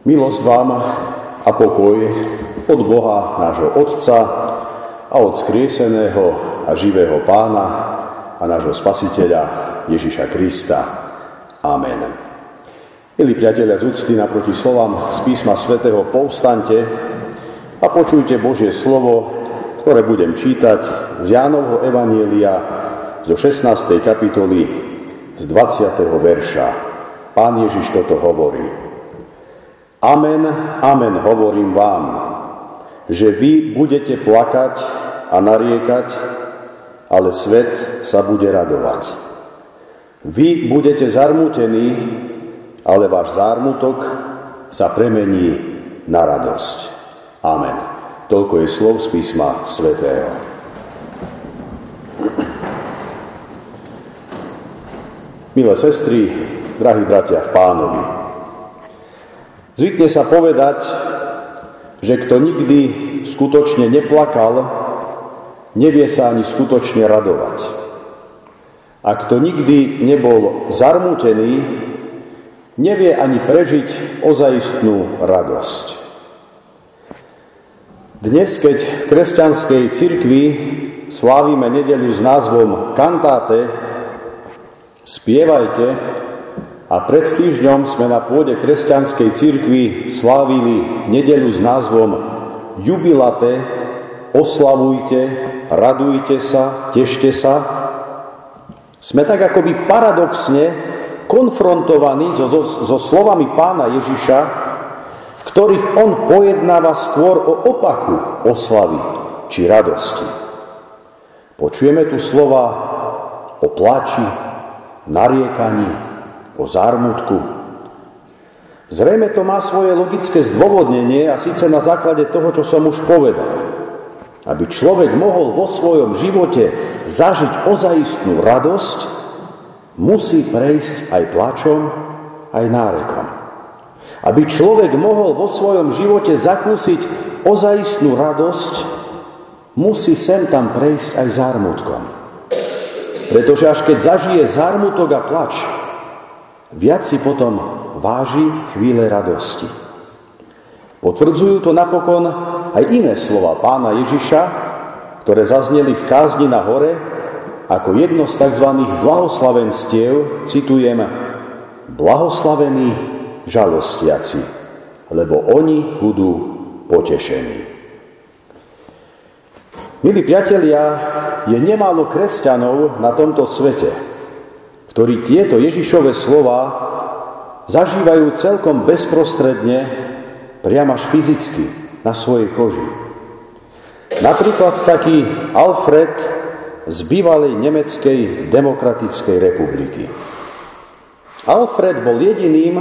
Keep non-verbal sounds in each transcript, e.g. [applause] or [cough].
Milosť vám a pokoj od Boha, nášho Otca a od skrieseného a živého Pána a nášho Spasiteľa Ježiša Krista. Amen. Milí priatelia z úcty naproti slovám z písma svätého povstante a počujte Božie slovo, ktoré budem čítať z Jánovho Evanielia zo 16. kapitoly z 20. verša. Pán Ježiš toto hovorí. Amen, amen, hovorím vám, že vy budete plakať a nariekať, ale svet sa bude radovať. Vy budete zarmútení, ale váš zármutok sa premení na radosť. Amen. Toľko je slov z písma svätého. Milé sestry, drahí bratia v pánovi, Zvykne sa povedať, že kto nikdy skutočne neplakal, nevie sa ani skutočne radovať. A kto nikdy nebol zarmútený, nevie ani prežiť ozajistnú radosť. Dnes, keď v kresťanskej cirkvi slávime nedelu s názvom Kantáte, spievajte, a pred týždňom sme na pôde kresťanskej cirkvi slávili nedeľu s názvom Jubilate, oslavujte, radujte sa, tešte sa. Sme tak akoby paradoxne konfrontovaní so, so, so slovami pána Ježiša, v ktorých on pojednáva skôr o opaku oslavy či radosti. Počujeme tu slova o plači, nariekaní, o zármutku. Zrejme to má svoje logické zdôvodnenie a síce na základe toho, čo som už povedal. Aby človek mohol vo svojom živote zažiť ozajistnú radosť, musí prejsť aj plačom, aj nárekom. Aby človek mohol vo svojom živote zakúsiť ozajistnú radosť, musí sem tam prejsť aj zármutkom. Pretože až keď zažije zármutok a plač, viac si potom váži chvíle radosti. Potvrdzujú to napokon aj iné slova pána Ježiša, ktoré zazneli v kázni na hore ako jedno z tzv. blahoslavenstiev, citujem, blahoslavení žalostiaci, lebo oni budú potešení. Milí priatelia, je nemálo kresťanov na tomto svete, ktorí tieto Ježišove slova zažívajú celkom bezprostredne, priam až fyzicky, na svojej koži. Napríklad taký Alfred z bývalej Nemeckej demokratickej republiky. Alfred bol jediným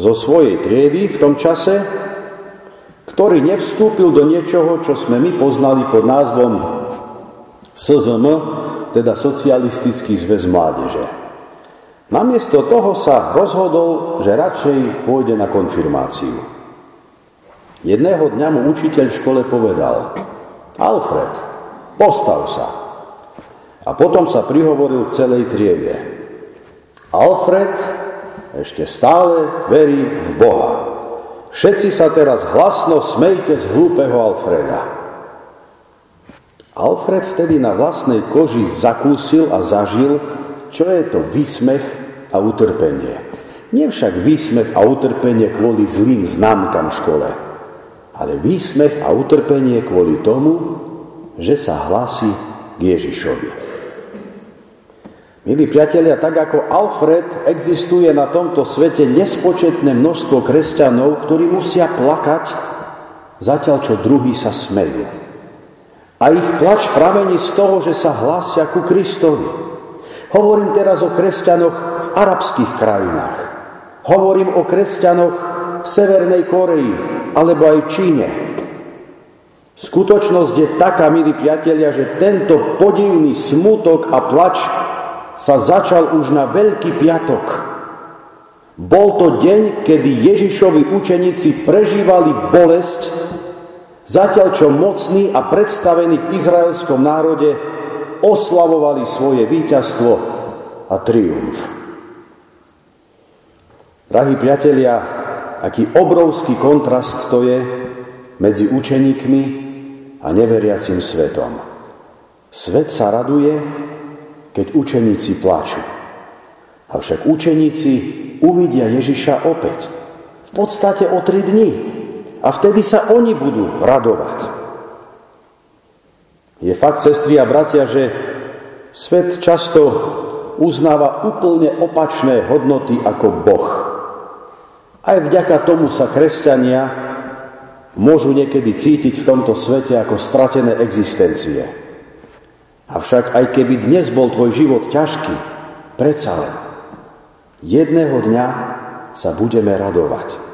zo svojej triedy v tom čase, ktorý nevstúpil do niečoho, čo sme my poznali pod názvom SZM, teda Socialistický zväz mládeže. Namiesto toho sa rozhodol, že radšej pôjde na konfirmáciu. Jedného dňa mu učiteľ v škole povedal, Alfred, postav sa. A potom sa prihovoril k celej triede. Alfred ešte stále verí v Boha. Všetci sa teraz hlasno smejte z hlúpeho Alfreda. Alfred vtedy na vlastnej koži zakúsil a zažil, čo je to výsmech a utrpenie. Nie však výsmech a utrpenie kvôli zlým známkam v škole, ale výsmech a utrpenie kvôli tomu, že sa hlási k Ježišovi. Milí priatelia, tak ako Alfred, existuje na tomto svete nespočetné množstvo kresťanov, ktorí musia plakať, zatiaľ čo druhí sa smejú. A ich plač pramení z toho, že sa hlásia ku Kristovi. Hovorím teraz o kresťanoch v arabských krajinách. Hovorím o kresťanoch v Severnej Koreji alebo aj Číne. Skutočnosť je taká, milí priatelia, že tento podivný smutok a plač sa začal už na Veľký piatok. Bol to deň, kedy Ježišovi učeníci prežívali bolesť Zatiaľ, čo mocní a predstavení v izraelskom národe oslavovali svoje víťazstvo a triumf. Drahí priatelia, aký obrovský kontrast to je medzi učeníkmi a neveriacim svetom. Svet sa raduje, keď učeníci plačú. Avšak učeníci uvidia Ježiša opäť. V podstate o tri dni. A vtedy sa oni budú radovať. Je fakt, sestri a bratia, že svet často uznáva úplne opačné hodnoty ako Boh. Aj vďaka tomu sa kresťania môžu niekedy cítiť v tomto svete ako stratené existencie. Avšak aj keby dnes bol tvoj život ťažký, predsa len jedného dňa sa budeme radovať.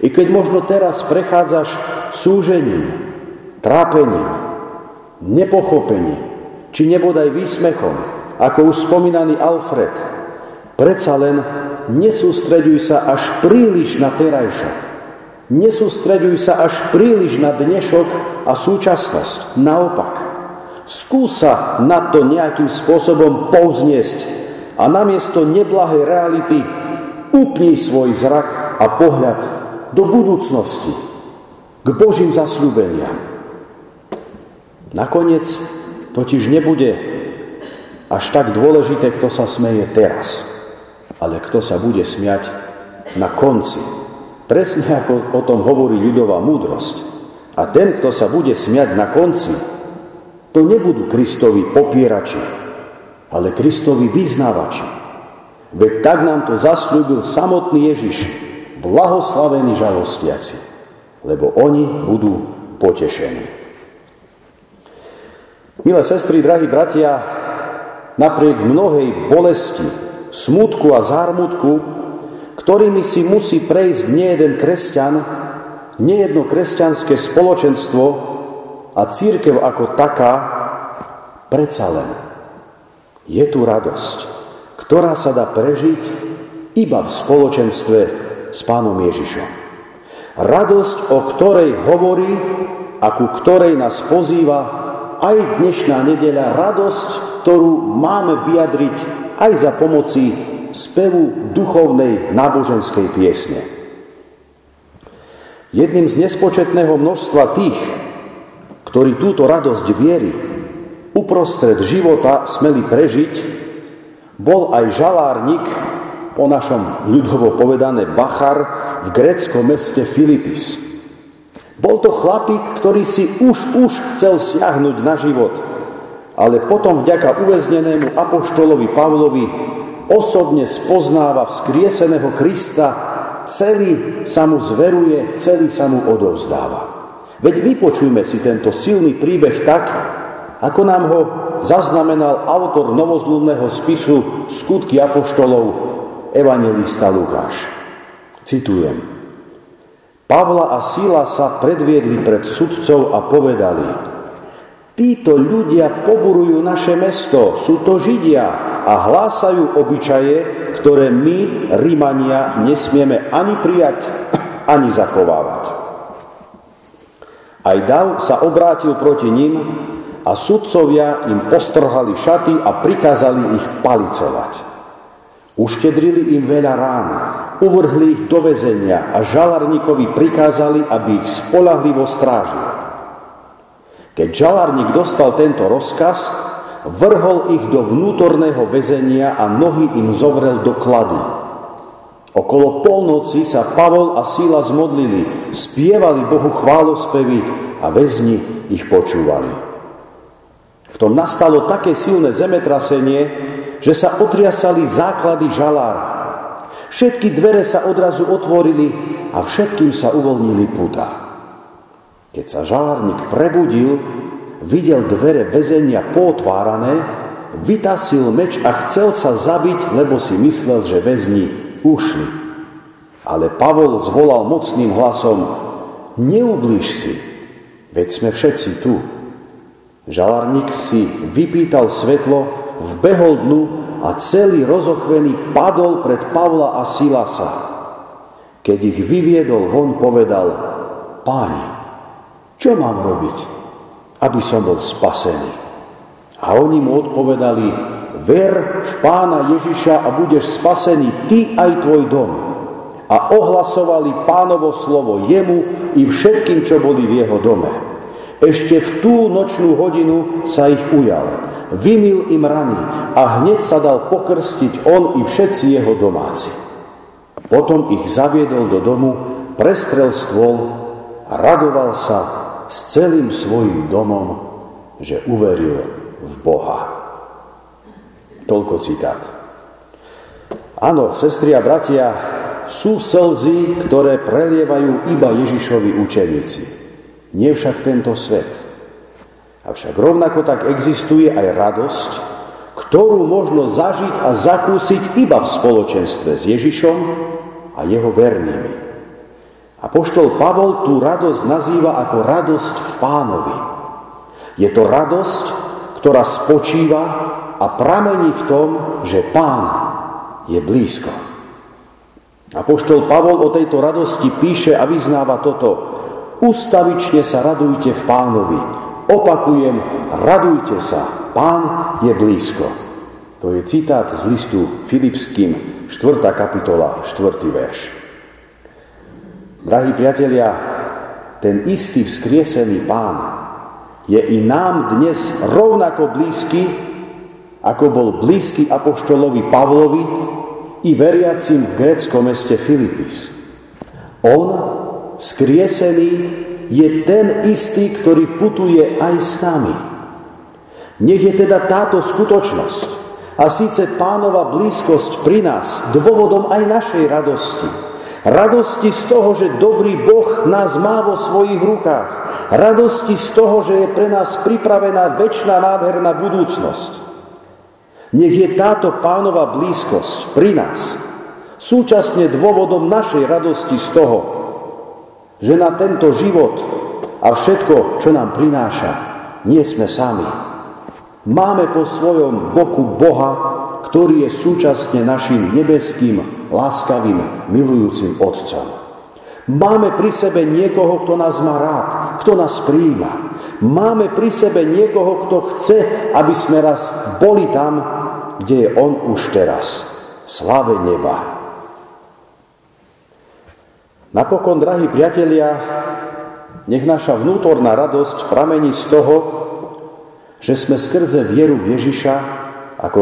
I keď možno teraz prechádzaš súžením, trápením, nepochopením, či nebodaj výsmechom, ako už spomínaný Alfred, predsa len nesústreďuj sa až príliš na terajšok. Nesústreďuj sa až príliš na dnešok a súčasnosť. Naopak, skús sa na to nejakým spôsobom povzniesť a namiesto neblahej reality upni svoj zrak a pohľad do budúcnosti, k Božím zasľúbeniam. Nakoniec totiž nebude až tak dôležité, kto sa smeje teraz, ale kto sa bude smiať na konci. Presne ako o tom hovorí ľudová múdrosť. A ten, kto sa bude smiať na konci, to nebudú Kristovi popierači, ale Kristovi vyznávači. Veď tak nám to zasľúbil samotný Ježiš, blahoslavení žalostiaci, lebo oni budú potešení. Milé sestry, drahí bratia, napriek mnohej bolesti, smutku a zármutku, ktorými si musí prejsť nie jeden kresťan, nie jedno kresťanské spoločenstvo a církev ako taká, predsa len je tu radosť, ktorá sa dá prežiť iba v spoločenstve s Pánom Ježišom. Radosť, o ktorej hovorí a ku ktorej nás pozýva aj dnešná nedeľa, radosť, ktorú máme vyjadriť aj za pomoci spevu duchovnej náboženskej piesne. Jedným z nespočetného množstva tých, ktorí túto radosť viery uprostred života smeli prežiť, bol aj žalárnik, po našom ľudovo povedané Bachar, v gréckom meste Filipis. Bol to chlapík, ktorý si už, už chcel siahnuť na život – ale potom vďaka uväznenému apoštolovi Pavlovi osobne spoznáva vzkrieseného Krista, celý sa mu zveruje, celý sa mu odovzdáva. Veď vypočujme si tento silný príbeh tak, ako nám ho zaznamenal autor novozlúbneho spisu Skutky apoštolov, evangelista Lukáš. Citujem. Pavla a Sila sa predviedli pred sudcov a povedali – Títo ľudia poburujú naše mesto, sú to Židia a hlásajú obyčaje, ktoré my, Rímania, nesmieme ani prijať, ani zachovávať. Aj Dav sa obrátil proti ním a sudcovia im postrhali šaty a prikázali ich palicovať. Uštedrili im veľa rán, uvrhli ich do vezenia a žalarníkovi prikázali, aby ich spolahlivo strážil. Keď žalárnik dostal tento rozkaz, vrhol ich do vnútorného väzenia a nohy im zovrel do klady. Okolo polnoci sa Pavol a Síla zmodlili, spievali Bohu chválospevy a väzni ich počúvali. V tom nastalo také silné zemetrasenie, že sa otriasali základy žalára. Všetky dvere sa odrazu otvorili a všetkým sa uvoľnili putá. Keď sa žalárnik prebudil, videl dvere väzenia potvárané, vytasil meč a chcel sa zabiť, lebo si myslel, že väzni ušli. Ale Pavol zvolal mocným hlasom, neublíž si, veď sme všetci tu. Žalárnik si vypýtal svetlo, vbehol dnu a celý rozochvený padol pred Pavla a Silasa. Keď ich vyviedol von, povedal, páni, čo mám robiť, aby som bol spasený? A oni mu odpovedali, ver v pána Ježiša a budeš spasený ty aj tvoj dom. a ohlasovali pánovo slovo jemu i všetkým, čo boli v jeho dome. Ešte v tú nočnú hodinu sa ich ujal. Vymil im rany a hneď sa dal pokrstiť on i všetci jeho domáci. Potom ich zaviedol do domu, prestrel stôl a radoval sa s celým svojim domom, že uveril v Boha. Toľko citát. Áno, sestri a bratia, sú slzy, ktoré prelievajú iba Ježišovi učeníci nie však tento svet. Avšak rovnako tak existuje aj radosť, ktorú možno zažiť a zakúsiť iba v spoločenstve s Ježišom a jeho vernými. A poštol Pavol tú radosť nazýva ako radosť v pánovi. Je to radosť, ktorá spočíva a pramení v tom, že pán je blízko. A poštol Pavol o tejto radosti píše a vyznáva toto. Ustavične sa radujte v pánovi. Opakujem, radujte sa, pán je blízko. To je citát z listu Filipským, 4. kapitola, 4. verš. Drahí priatelia, ten istý vzkriesený pán je i nám dnes rovnako blízky, ako bol blízky apoštolovi Pavlovi i veriacim v greckom meste Filipis. On skriesený je ten istý, ktorý putuje aj s nami. Nech je teda táto skutočnosť a síce pánova blízkosť pri nás dôvodom aj našej radosti. Radosti z toho, že dobrý Boh nás má vo svojich rukách. Radosti z toho, že je pre nás pripravená väčšiná nádherná budúcnosť. Nech je táto pánova blízkosť pri nás súčasne dôvodom našej radosti z toho, že na tento život a všetko, čo nám prináša, nie sme sami. Máme po svojom boku Boha, ktorý je súčasne našim nebeským, láskavým, milujúcim Otcom. Máme pri sebe niekoho, kto nás má rád, kto nás príjima. Máme pri sebe niekoho, kto chce, aby sme raz boli tam, kde je On už teraz, slave neba. Napokon, drahí priatelia, nech naša vnútorná radosť pramení z toho, že sme skrze vieru Ježiša ako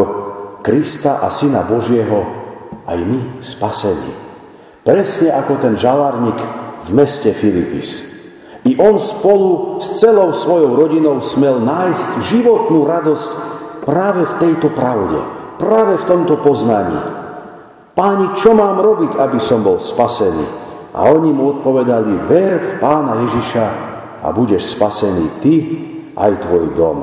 Krista a Syna Božieho aj my spasení. Presne ako ten žalárnik v meste Filipis. I on spolu s celou svojou rodinou smel nájsť životnú radosť práve v tejto pravde, práve v tomto poznaní. Páni, čo mám robiť, aby som bol spasený? A oni mu odpovedali, ver v pána Ježiša a budeš spasený ty aj tvoj dom.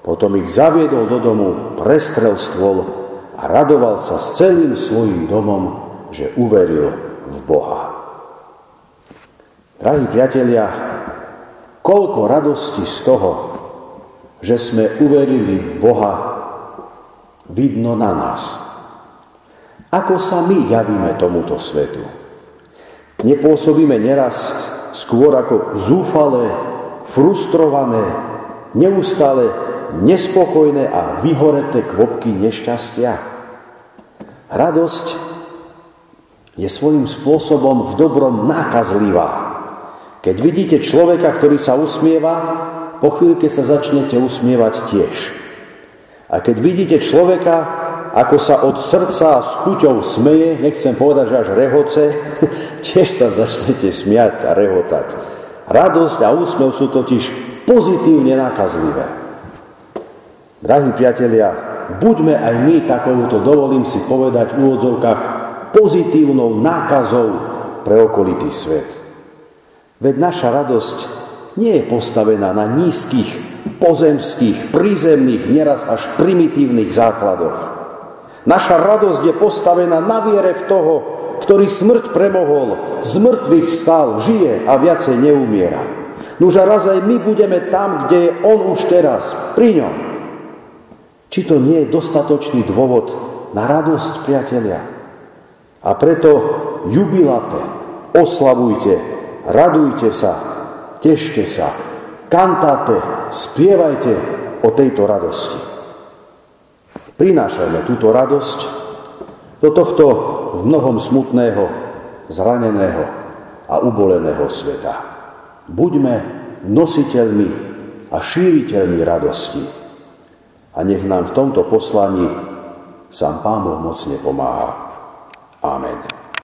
Potom ich zaviedol do domu, prestrel stôl a radoval sa s celým svojim domom, že uveril v Boha. Drahí priatelia, koľko radosti z toho, že sme uverili v Boha, vidno na nás. Ako sa my javíme tomuto svetu? Nepôsobíme neraz skôr ako zúfalé, frustrované, neustále nespokojné a vyhoreté kvopky nešťastia. Radosť je svojím spôsobom v dobrom nákazlivá. Keď vidíte človeka, ktorý sa usmieva, po chvíľke sa začnete usmievať tiež. A keď vidíte človeka, ako sa od srdca s chuťou smeje, nechcem povedať, že až rehoce, [laughs] tiež sa začnete smiať a rehotať. Radosť a úsmev sú totiž pozitívne nákazlivé. Drahí priatelia, buďme aj my takovouto, dovolím si povedať v úvodzovkách, pozitívnou nákazou pre okolitý svet. Veď naša radosť nie je postavená na nízkych, pozemských, prízemných, neraz až primitívnych základoch. Naša radosť je postavená na viere v toho, ktorý smrť premohol, z mŕtvych stal, žije a viacej neumiera. Nuž a raz aj my budeme tam, kde je On už teraz, pri ňom. Či to nie je dostatočný dôvod na radosť, priatelia? A preto jubilate, oslavujte, radujte sa, tešte sa, kantáte, spievajte o tejto radosti. Prinášajme túto radosť do tohto v mnohom smutného zraneného a uboleného sveta. Buďme nositeľmi a šíriteľmi radosti. A nech nám v tomto poslaní sám Pán Boh mocne pomáha. Amen.